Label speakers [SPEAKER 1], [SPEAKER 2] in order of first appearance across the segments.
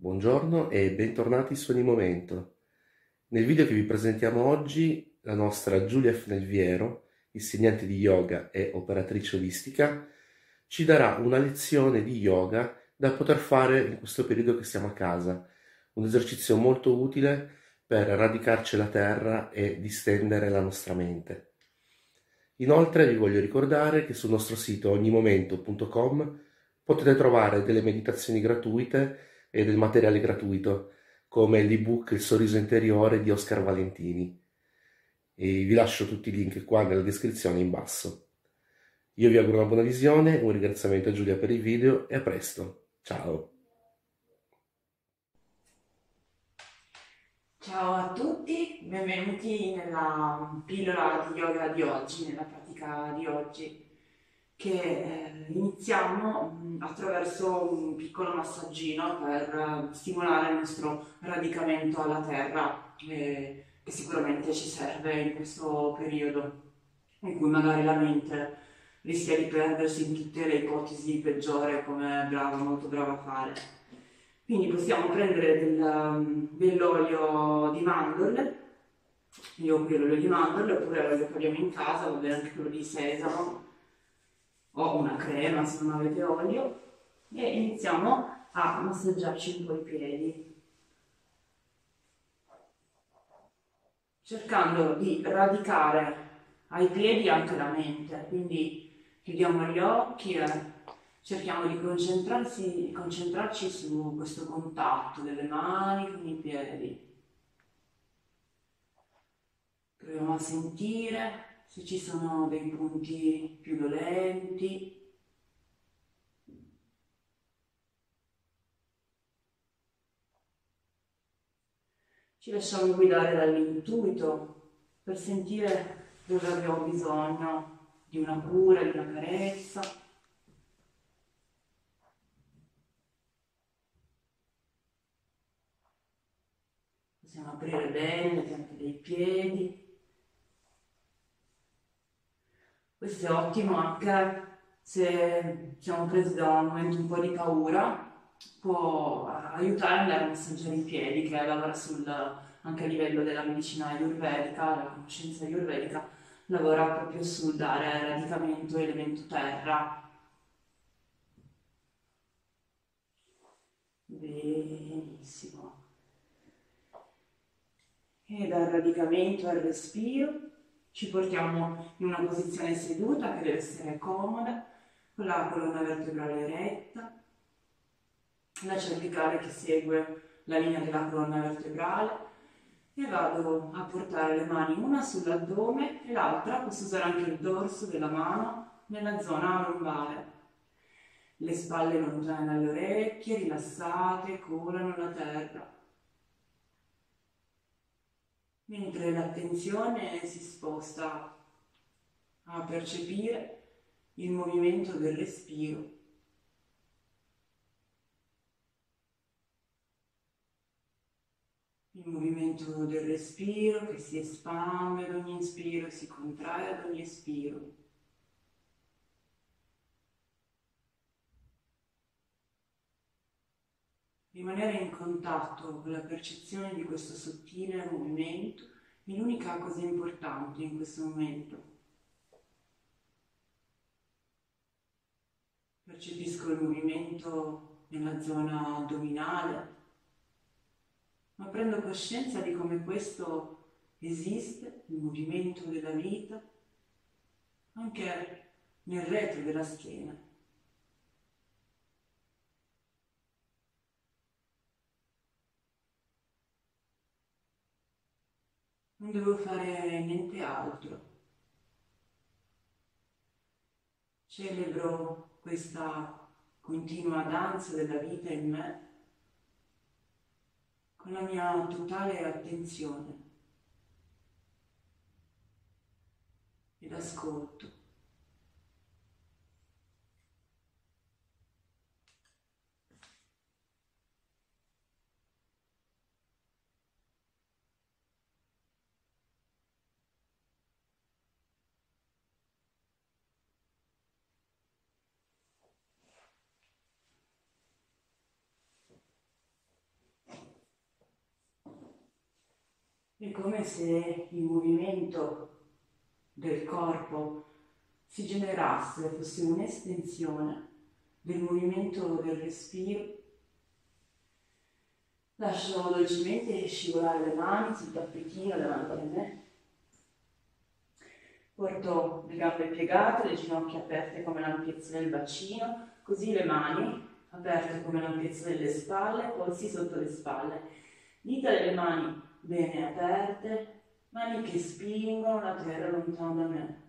[SPEAKER 1] Buongiorno e bentornati su Ogni Momento. Nel video che vi presentiamo oggi, la nostra Giulia Fnelviero, insegnante di yoga e operatrice olistica, ci darà una lezione di yoga da poter fare in questo periodo che siamo a casa. Un esercizio molto utile per radicarci la terra e distendere la nostra mente. Inoltre vi voglio ricordare che sul nostro sito ognimomento.com potete trovare delle meditazioni gratuite e del materiale gratuito, come l'ebook Il sorriso interiore di Oscar Valentini. E vi lascio tutti i link qua nella descrizione in basso. Io vi auguro una buona visione, un ringraziamento a Giulia per il video e a presto. Ciao!
[SPEAKER 2] Ciao a tutti, benvenuti nella pillola di yoga di oggi, nella pratica di oggi, che eh, iniziamo mh, attraverso un piccolo massaggino per uh, stimolare il nostro radicamento alla terra, eh, che sicuramente ci serve in questo periodo in cui magari la mente rischia di perdersi in tutte le ipotesi peggiori come è brava, molto brava a fare. Quindi possiamo prendere del, um, dell'olio di mandorle, io qui l'olio di mandorle oppure l'olio che abbiamo in casa, va bene anche quello di sesamo, o una crema se non avete olio, e iniziamo a massaggiarci un po' i piedi. Cercando di radicare ai piedi anche la mente, quindi chiudiamo gli occhi e cerchiamo di concentrarci su questo contatto delle mani con i piedi. Proviamo a sentire se ci sono dei punti più dolenti. Ci lasciamo guidare dall'intuito per sentire dove abbiamo bisogno di una cura, di una carezza. Possiamo aprire bene le piante dei piedi. Questo è ottimo anche se siamo presi da un momento un po' di paura, può aiutare ad andare a massaggiare i piedi, che lavora sul, anche a livello della medicina ayurvedica, la conoscenza ayurvedica, lavora proprio sul dare radicamento elemento terra. Benissimo e dal radicamento al respiro ci portiamo in una posizione seduta che deve essere comoda, con la colonna vertebrale eretta, la cervicale che segue la linea della colonna vertebrale e vado a portare le mani una sull'addome e l'altra, posso usare anche il dorso della mano, nella zona lombare. Le spalle lontane dalle orecchie, rilassate, colano la terra mentre l'attenzione si sposta a percepire il movimento del respiro. Il movimento del respiro che si espande ad ogni inspiro e si contrae ad ogni espiro. Rimanere in contatto con la percezione di questo sottile movimento è l'unica cosa importante in questo momento. Percepisco il movimento nella zona addominale, ma prendo coscienza di come questo esiste, il movimento della vita, anche nel retro della schiena. Non devo fare niente altro. Celebro questa continua danza della vita in me con la mia totale attenzione ed ascolto. È come se il movimento del corpo si generasse, fosse un'estensione del movimento del respiro. Lascio dolcemente scivolare le mani sul tappetino davanti a me. Porto le gambe piegate, le ginocchia aperte come l'ampiezza del bacino, così le mani aperte come l'ampiezza delle spalle, polsi sotto le spalle. Dita delle mani bene aperte, mani che spingono la terra lontano da me.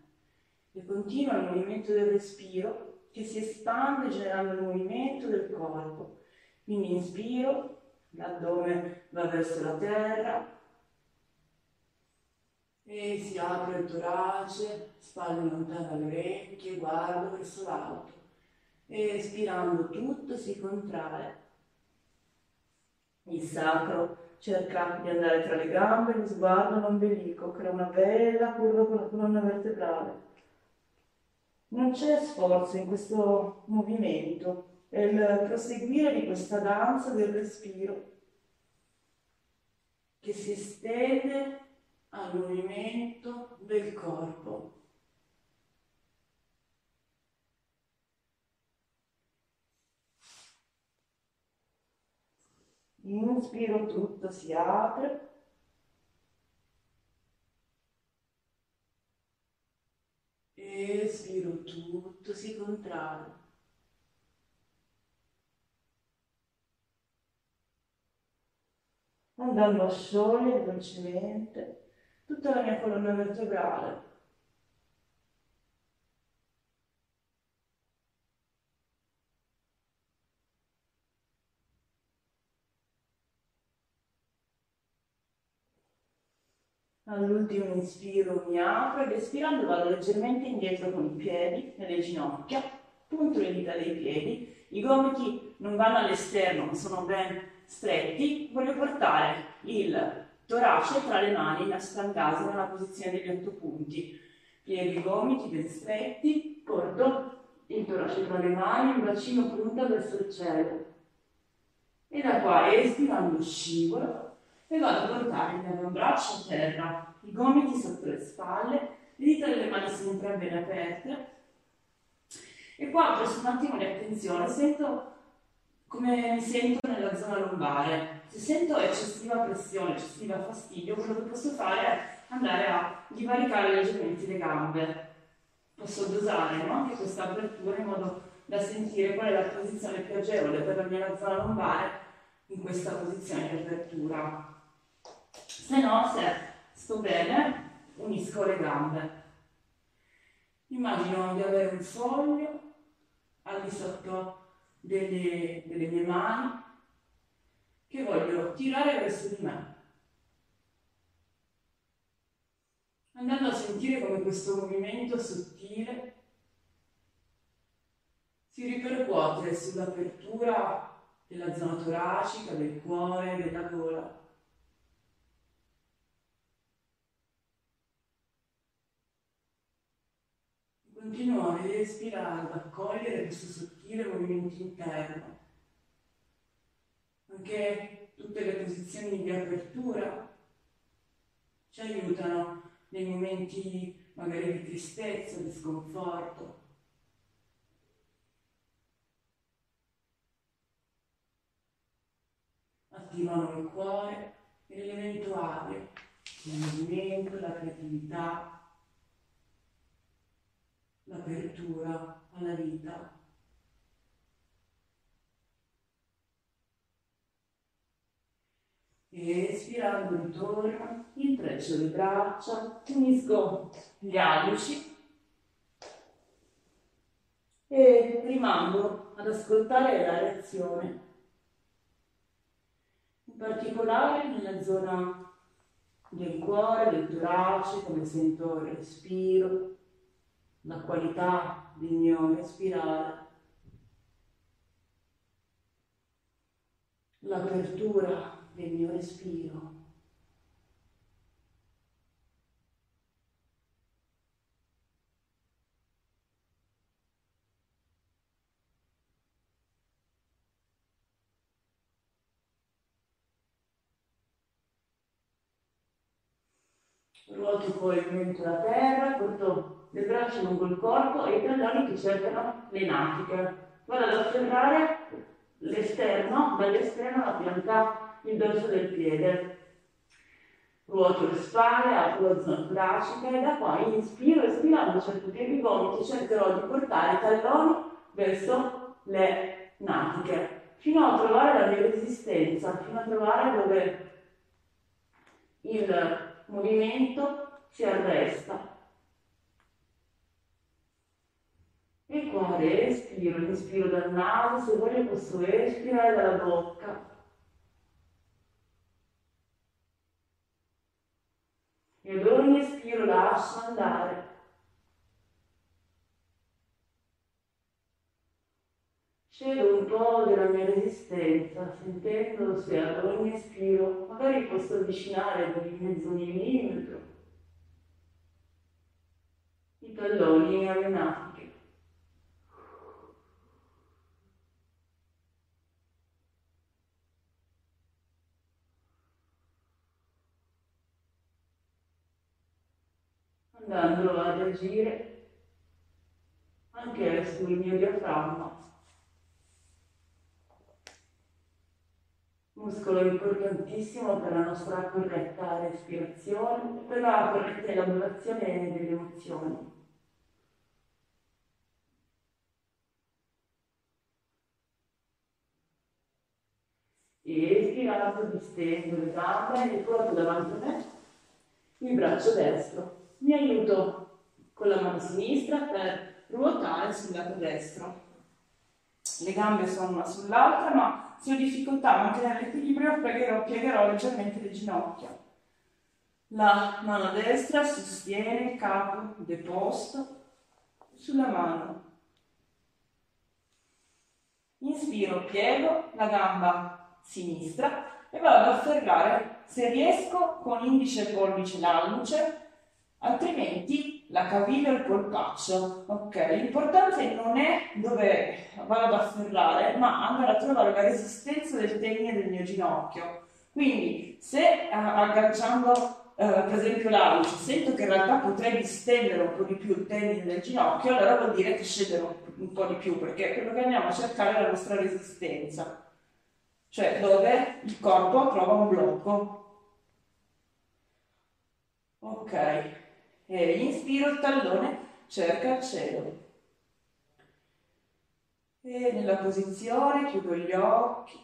[SPEAKER 2] E continua il movimento del respiro che si espande generando il movimento del corpo. Quindi inspiro, l'addome va verso la terra e si apre il torace, spalle lontane dalle orecchie, guardo verso l'alto. E espirando tutto si contrae. Il sacro cerca di andare tra le gambe, lo sguardo l'ombelico, crea una bella curva con la colonna vertebrale. Non c'è sforzo in questo movimento, è il proseguire di questa danza del respiro che si estende al movimento del corpo. Inspiro, tutto si apre. Espiro, tutto si contrae. Andando a sciogliere dolcemente tutta la mia colonna vertebrale. All'ultimo inspiro mi apro ed espirando vado leggermente indietro con i piedi e le ginocchia, punto le dita dei piedi, i gomiti non vanno all'esterno ma sono ben stretti, voglio portare il torace tra le mani in astangasi nella posizione degli otto punti. Piego i gomiti ben stretti, porto il torace tra le mani, il bacino punta verso il cielo. E da qua espirando scivolo e vado a portare il braccio a terra, i gomiti sotto le spalle, le dita delle mani sempre bene aperte. E qua ho preso un attimo di attenzione, sento come mi sento nella zona lombare. Se sento eccessiva pressione, eccessiva fastidio, quello che posso fare è andare a divaricare leggermente le gambe. Posso dosare no? anche questa apertura in modo da sentire qual è la posizione più agevole per la mia zona lombare in questa posizione di apertura se no se sto bene unisco le gambe. Immagino di avere un foglio al di sotto delle, delle mie mani che voglio tirare verso di me. Andando a sentire come questo movimento sottile si ripercuote sull'apertura della zona toracica, del cuore, della gola. Continuare a respirare, ad accogliere questo sottile movimento interno. Anche tutte le posizioni di apertura ci aiutano nei momenti magari di tristezza, di sconforto. Attivano il cuore e l'elemento aria, il movimento, la creatività, l'apertura alla vita. E espirando ritorno, intreccio le braccia, unisco gli alici e rimando ad ascoltare la reazione. In particolare nella zona del cuore, del torace, come sento il respiro, la qualità del mio respirare, l'apertura del mio respiro. ruoto poi il mento da terra, porto le braccia lungo il corpo e i talloni che cercano le natiche. Vado ad afferrare l'esterno, dall'esterno la pianta, il dorso del piede. Ruoto le spalle, apro la zona toracica e da qua inspiro, espirando cerco che i gomiti cercherò di portare i talloni verso le natiche, fino a trovare la mia resistenza, fino a trovare dove il movimento si arresta. E qua respiro, inspiro dal naso, se voglio posso espirare dalla bocca. E ad ogni espiro lascio andare. Scedo un po' della mia resistenza, sentendo se ad ogni espiro magari posso avvicinare di mezzo millimetro i talloni alle natiche. Andando ad agire anche sul mio diaframma. muscolo importantissimo per la nostra corretta respirazione e per la corretta elaborazione delle emozioni. E espirando distendo le gambe e porto davanti a me il braccio destro. Mi aiuto con la mano sinistra per ruotare sul lato destro. Le gambe sono una sull'altra, ma se ho difficoltà a mantenere l'equilibrio, piegherò, piegherò leggermente le ginocchia. La mano destra sostiene il capo deposto sulla mano. Inspiro, piego la gamba sinistra e vado ad afferrare, se riesco, con indice e pollice l'alluce, altrimenti la caviglia il polpaccio. Ok, l'importante non è dove vado ad afferrare, ma andare a trovare la resistenza del tenine del mio ginocchio. Quindi, se uh, agganciando uh, per esempio l'alluce sento che in realtà potrei distendere un po' di più il tenine del ginocchio, allora vuol dire che scenderò un po' di più, perché quello che andiamo a cercare è la nostra resistenza, cioè dove il corpo trova un blocco. Ok, e inspiro il tallone, cerca il cielo. E nella posizione chiudo gli occhi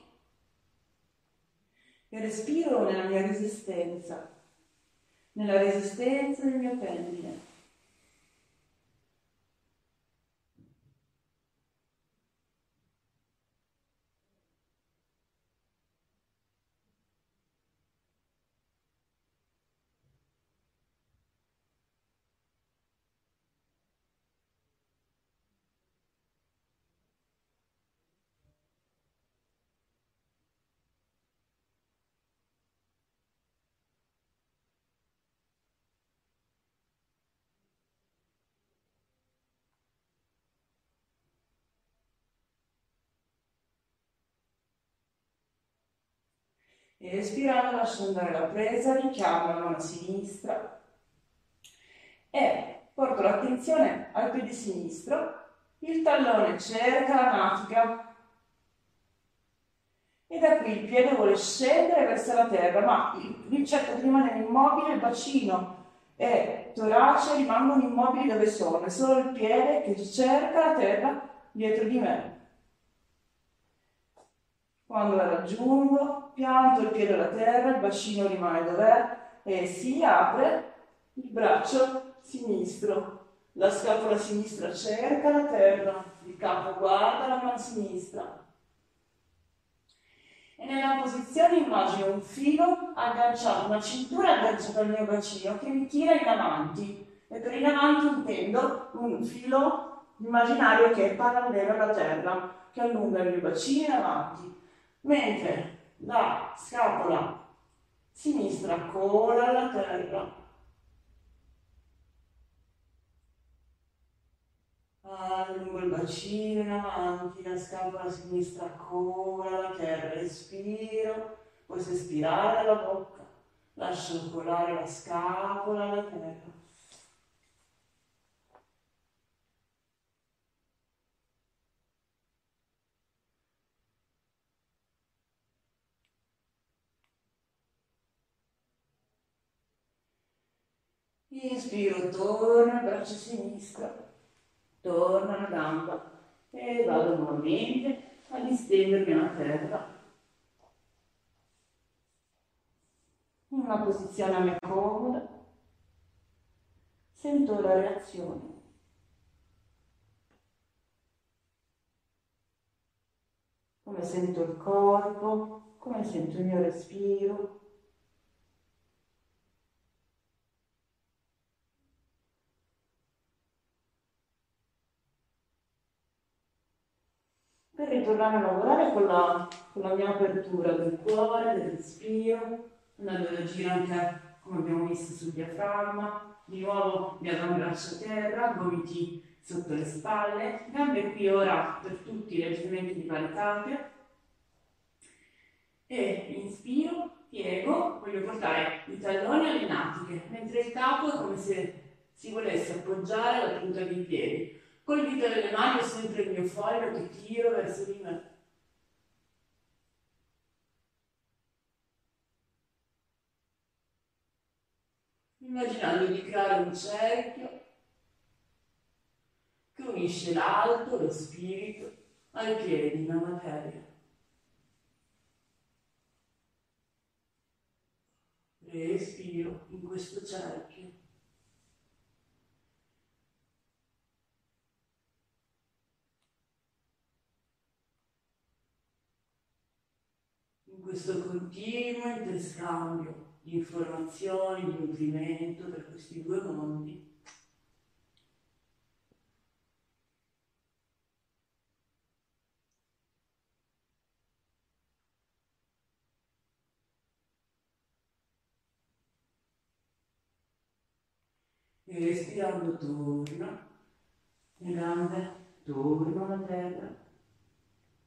[SPEAKER 2] e respiro nella mia resistenza, nella resistenza del mio tendine. E espirando lascio andare la presa, richiamo la mano sinistra. E porto l'attenzione al piede sinistro, il tallone cerca la natica e da qui il piede vuole scendere verso la terra, ma cerco di rimanere immobile, il bacino e torace rimangono immobili dove sono, è solo il piede che cerca la terra dietro di me. Quando la raggiungo, pianto il piede alla terra, il bacino rimane dov'è e si apre il braccio sinistro. La scapola sinistra cerca la terra, il capo guarda la mano sinistra. E nella posizione immagino un filo agganciato, una cintura agganciata al mio bacino che mi tira in avanti. E per in avanti intendo un filo immaginario che è parallelo alla terra, che allunga il mio bacino in avanti mentre la scapola sinistra cola alla terra. Allungo il bacino in avanti, la scapola sinistra cola alla terra, respiro, puoi espirare dalla bocca, lascio colare la scapola alla terra. Inspiro, torna braccio sinistro, torna la gamba e vado nuovamente a distendermi alla terra. In una posizione a me comoda, sento la reazione. Come sento il corpo, come sento il mio respiro. Per ritornare a lavorare con la, con la mia apertura del cuore, del respiro, andando ad agire anche come abbiamo visto sul diaframma, di nuovo mi avambraccio a terra, gomiti sotto le spalle, gambe qui ora per tutti leggermente di paritapia e inspiro, piego, voglio portare i talloni alle natiche, mentre il capo è come se si volesse appoggiare la punta dei piedi. Col dito delle mani ho sempre il mio foglio che tiro verso di me. Immaginando di creare un cerchio che unisce l'alto, lo spirito, ai piedi, la materia. Respiro in questo cerchio. Questo continuo interscambio di informazioni, di nutrimento tra questi due mondi. E respirando torna, le gambe tornano a terra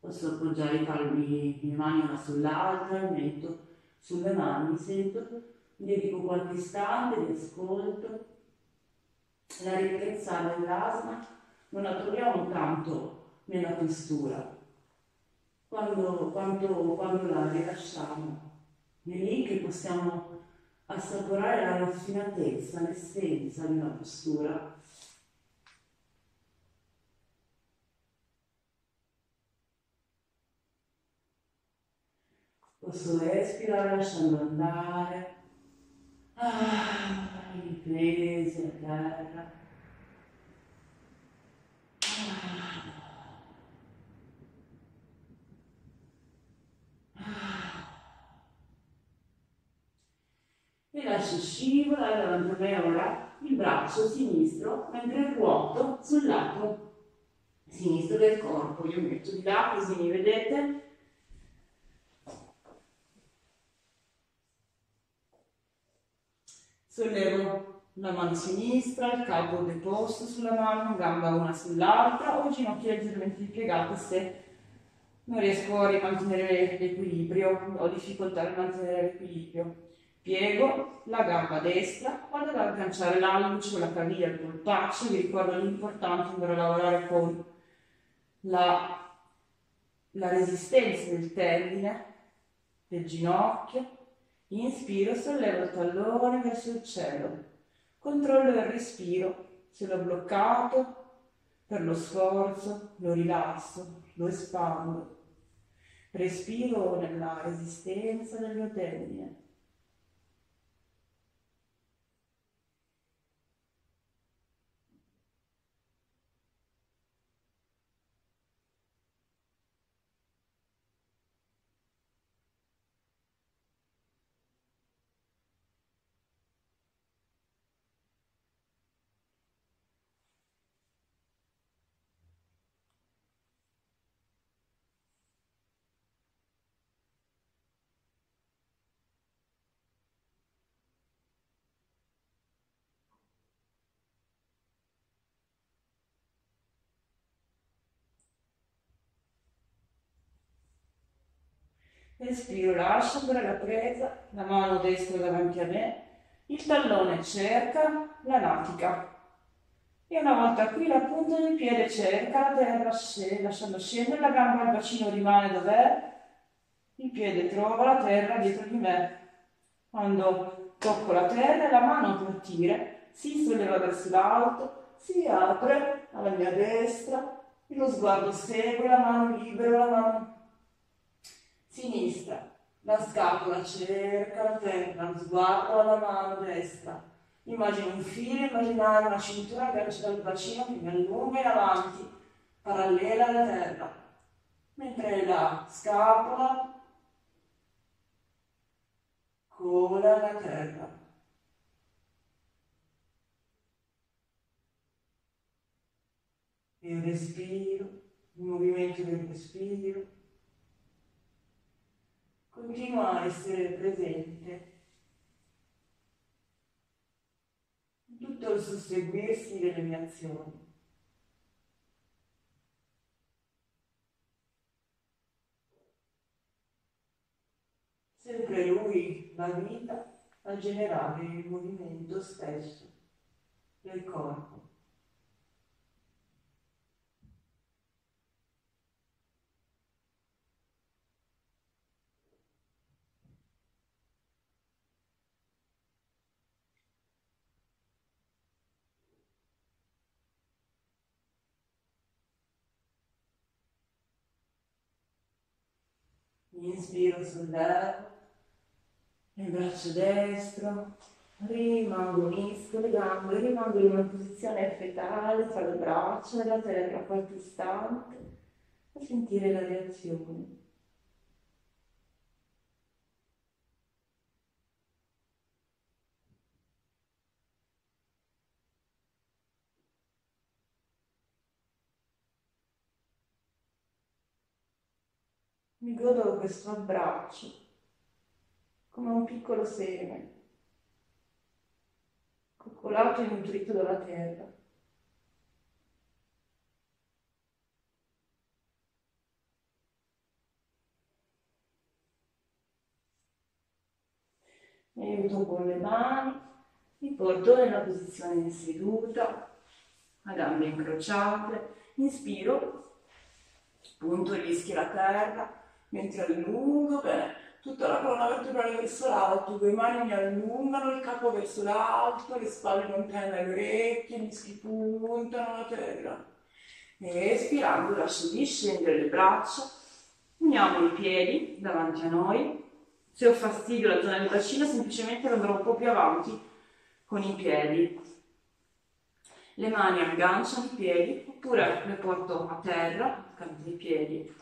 [SPEAKER 2] Posso appoggiare i palmi, le mani una sull'altra, metto sulle mani, sento, mi dedico qualche istante di ascolto. La ricchezza dell'asma non la troviamo tanto nella postura, quando, quando, quando la rilasciamo. È lì che possiamo assaporare la raffinatezza, l'essenza di una postura Posso respirare lasciando andare. Ah, i pesi a terra. E lascio scivolare davanti a me ora il braccio sinistro mentre ruoto sul lato sinistro del corpo. Io metto di là così mi vedete Sollevo la mano sinistra, il capo deposto sulla mano, gamba una sull'altra o ginocchia leggermente piegate se non riesco a rimantenere l'equilibrio, ho difficoltà a mantenere l'equilibrio. Piego la gamba destra, vado ad agganciare l'alluce la caviglia, il polpaccio, vi ricordo l'importante andare a lavorare con la, la resistenza del tendine, del ginocchio, Inspiro, sollevo il tallone verso il cielo. Controllo il respiro. Se l'ho bloccato, per lo sforzo, lo rilasso, lo espando. Respiro nella resistenza del mio tendine. Espiro, lascio ancora la presa, la mano destra davanti a me, il tallone cerca la natica. E una volta qui la punta del piede cerca la terra, lasciando scendere la gamba, il bacino rimane dov'è, il piede trova la terra dietro di me. Quando tocco la terra, la mano partire si solleva verso l'alto, si apre alla mia destra, e lo sguardo segue la mano libera, la mano sinistra, la scapola cerca la terra, sguardo alla mano destra. Immagino un filo, immaginare una cintura aggancia dal bacino che mi allunga in avanti, parallela alla terra, mentre la scapola cola la terra. Il respiro, il movimento del respiro continua a essere presente tutto il susseguirsi delle mie azioni. Sempre lui, la vita, a generare il movimento stesso del corpo. Inspiro sollevo il braccio destro, rimango unisco le gambe, rimango in una posizione fetale tra le braccia la terra qualche istante a sentire la reazione. Mi godo questo abbraccio come un piccolo seme, coccolato e nutrito dalla terra. Mi aiuto con le mani, mi porto nella posizione seduta, a gambe incrociate, inspiro, punto gli ischi la terra, mentre allungo bene tutta la colonna vertebrale verso l'alto, le mani mi allungano il capo verso l'alto, le spalle lontane dalle orecchie, gli ischi puntano la terra. E espirando lascio discendere le braccia, uniamo i piedi davanti a noi. Se ho fastidio la zona del bacino, semplicemente andrò un po' più avanti con i piedi. Le mani agganciano i piedi oppure le porto a terra, accanto ai piedi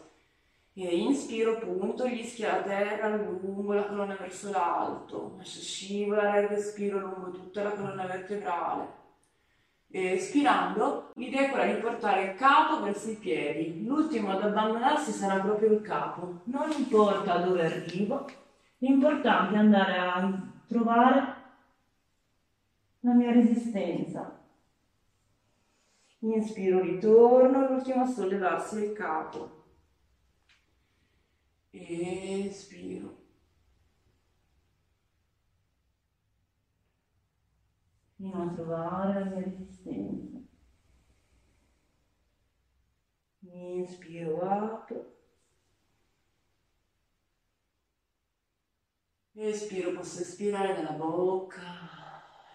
[SPEAKER 2] e inspiro, punto gli ischi alla terra, lungo la colonna verso l'alto, lascio scivolare il respiro lungo tutta la colonna vertebrale. E espirando, l'idea è quella di portare il capo verso i piedi. L'ultimo ad abbandonarsi sarà proprio il capo. Non importa dove arrivo, l'importante è andare a trovare la mia resistenza. Inspiro, ritorno, l'ultimo a sollevarsi il capo espiro. Fino a trovare la resistenza. Inspiro, apro. Espiro, posso espirare dalla bocca,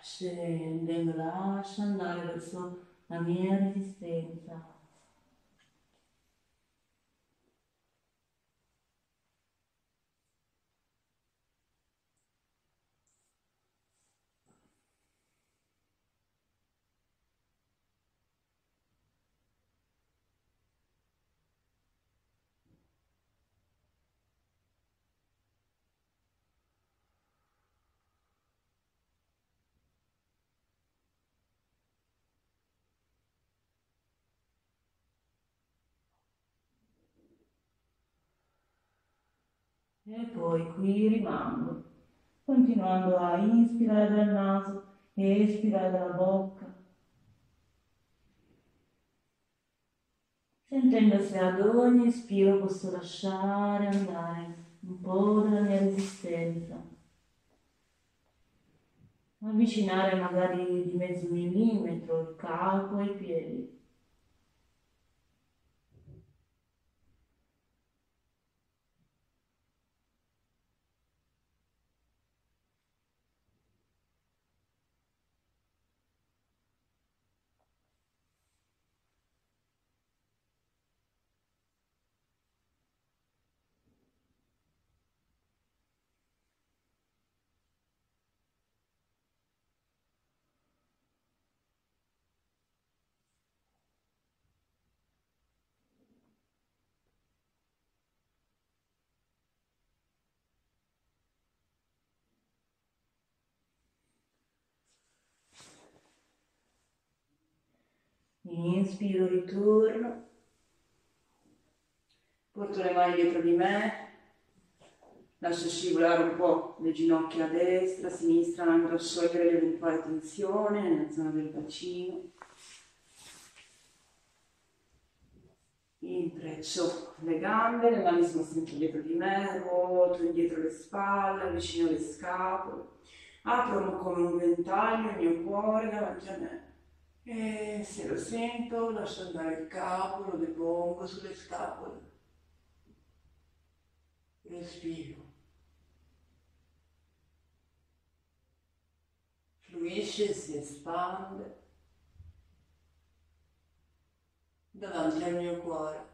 [SPEAKER 2] scendendo, lascio andare verso la mia resistenza. E poi qui rimango, continuando a inspirare dal naso e espirare dalla bocca. Sentendo se ad ogni ispiro posso lasciare andare un po' della mia resistenza. Avvicinare magari di mezzo millimetro il capo e i piedi. Inspiro, ritorno. Porto le mani dietro di me. Lascio scivolare un po' le ginocchia a destra, a sinistra, andando a sciogliere l'eventuale tensione nella zona del bacino. Intreccio le gambe, le mani sono sempre dietro di me, ruoto indietro le spalle, avvicino le scapole. Apro come un ventaglio il mio cuore davanti a me. E se lo sento, lascio andare il capo, lo depongo sulle scapole. Respiro. Fluisce, si espande davanti al mio cuore.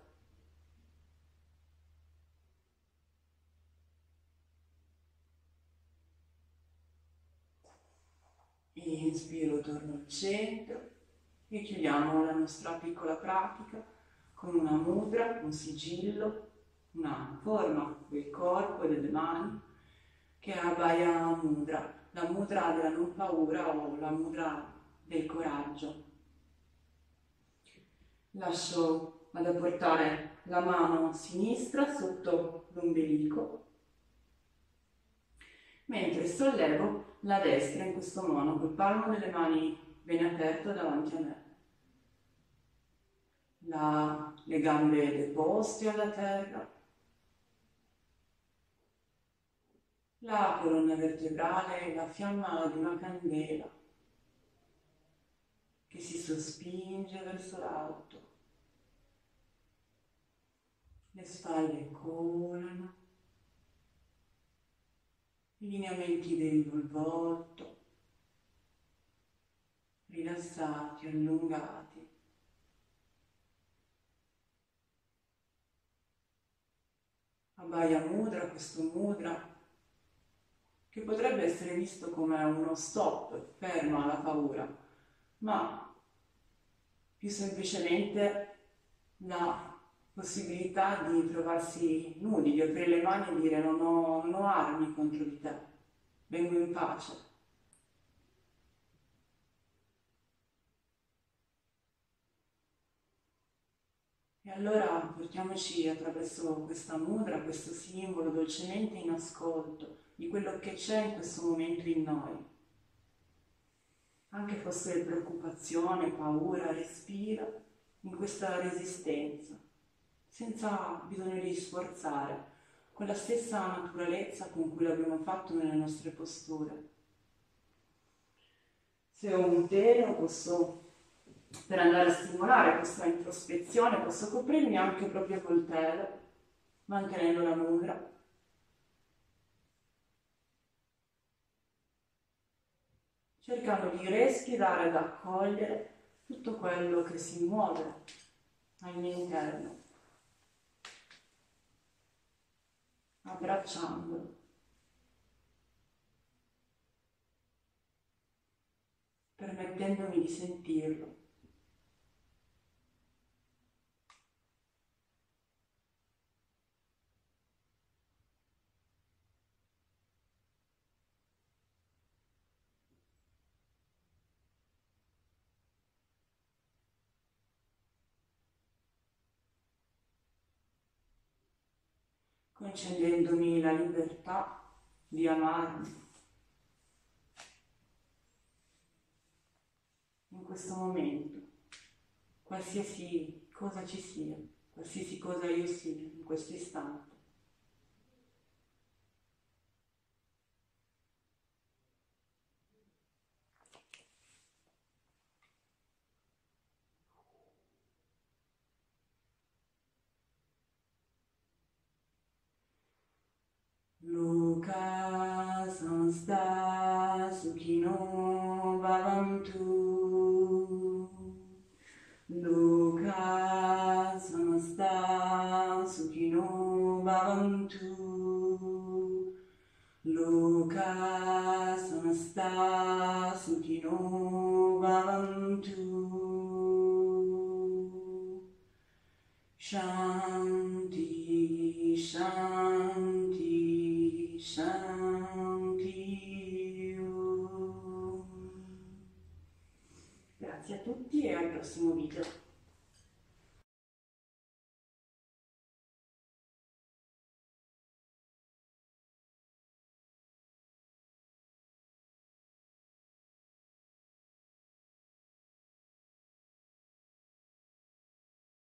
[SPEAKER 2] Inspiro, torno al centro e chiudiamo la nostra piccola pratica con una mudra, un sigillo, una forma del corpo e delle mani che è Abhaya Mudra, la mudra della non paura o la mudra del coraggio. Lascio ad apportare la mano sinistra sotto l'ombelico, mentre sollevo la destra in questo modo, col palmo delle mani ben aperto davanti a me. La, le gambe deposte alla terra. La colonna vertebrale, la fiamma di una candela che si sospinge verso l'alto. Le spalle colano, i lineamenti del volto, rilassati, allungati. Abhaya Mudra, questo mudra, che potrebbe essere visto come uno stop, fermo alla paura, ma più semplicemente la possibilità di trovarsi nudi, di aprire le mani e dire non ho, non ho armi contro di te, vengo in pace. E allora portiamoci attraverso questa mudra, questo simbolo, dolcemente in ascolto di quello che c'è in questo momento in noi. Anche fosse preoccupazione, paura, respira in questa resistenza, senza bisogno di sforzare, con la stessa naturalezza con cui l'abbiamo fatto nelle nostre posture. Se ho un telo posso per andare a stimolare questa introspezione posso coprirmi anche proprio col telo, mantenendo la mudra. Cercando di respirare ed accogliere tutto quello che si muove al mio interno, abbracciandolo. permettendomi di sentirlo. Concedendomi la libertà di amarmi. In questo momento, qualsiasi cosa ci sia, qualsiasi cosa io sia in questo istante. Loka samasta sukhino bhavantu. Loka samasta sukhino bhavantu. Loka samasta sukhino bhavantu. Shanti, Shanti, Assim, próximo vídeo.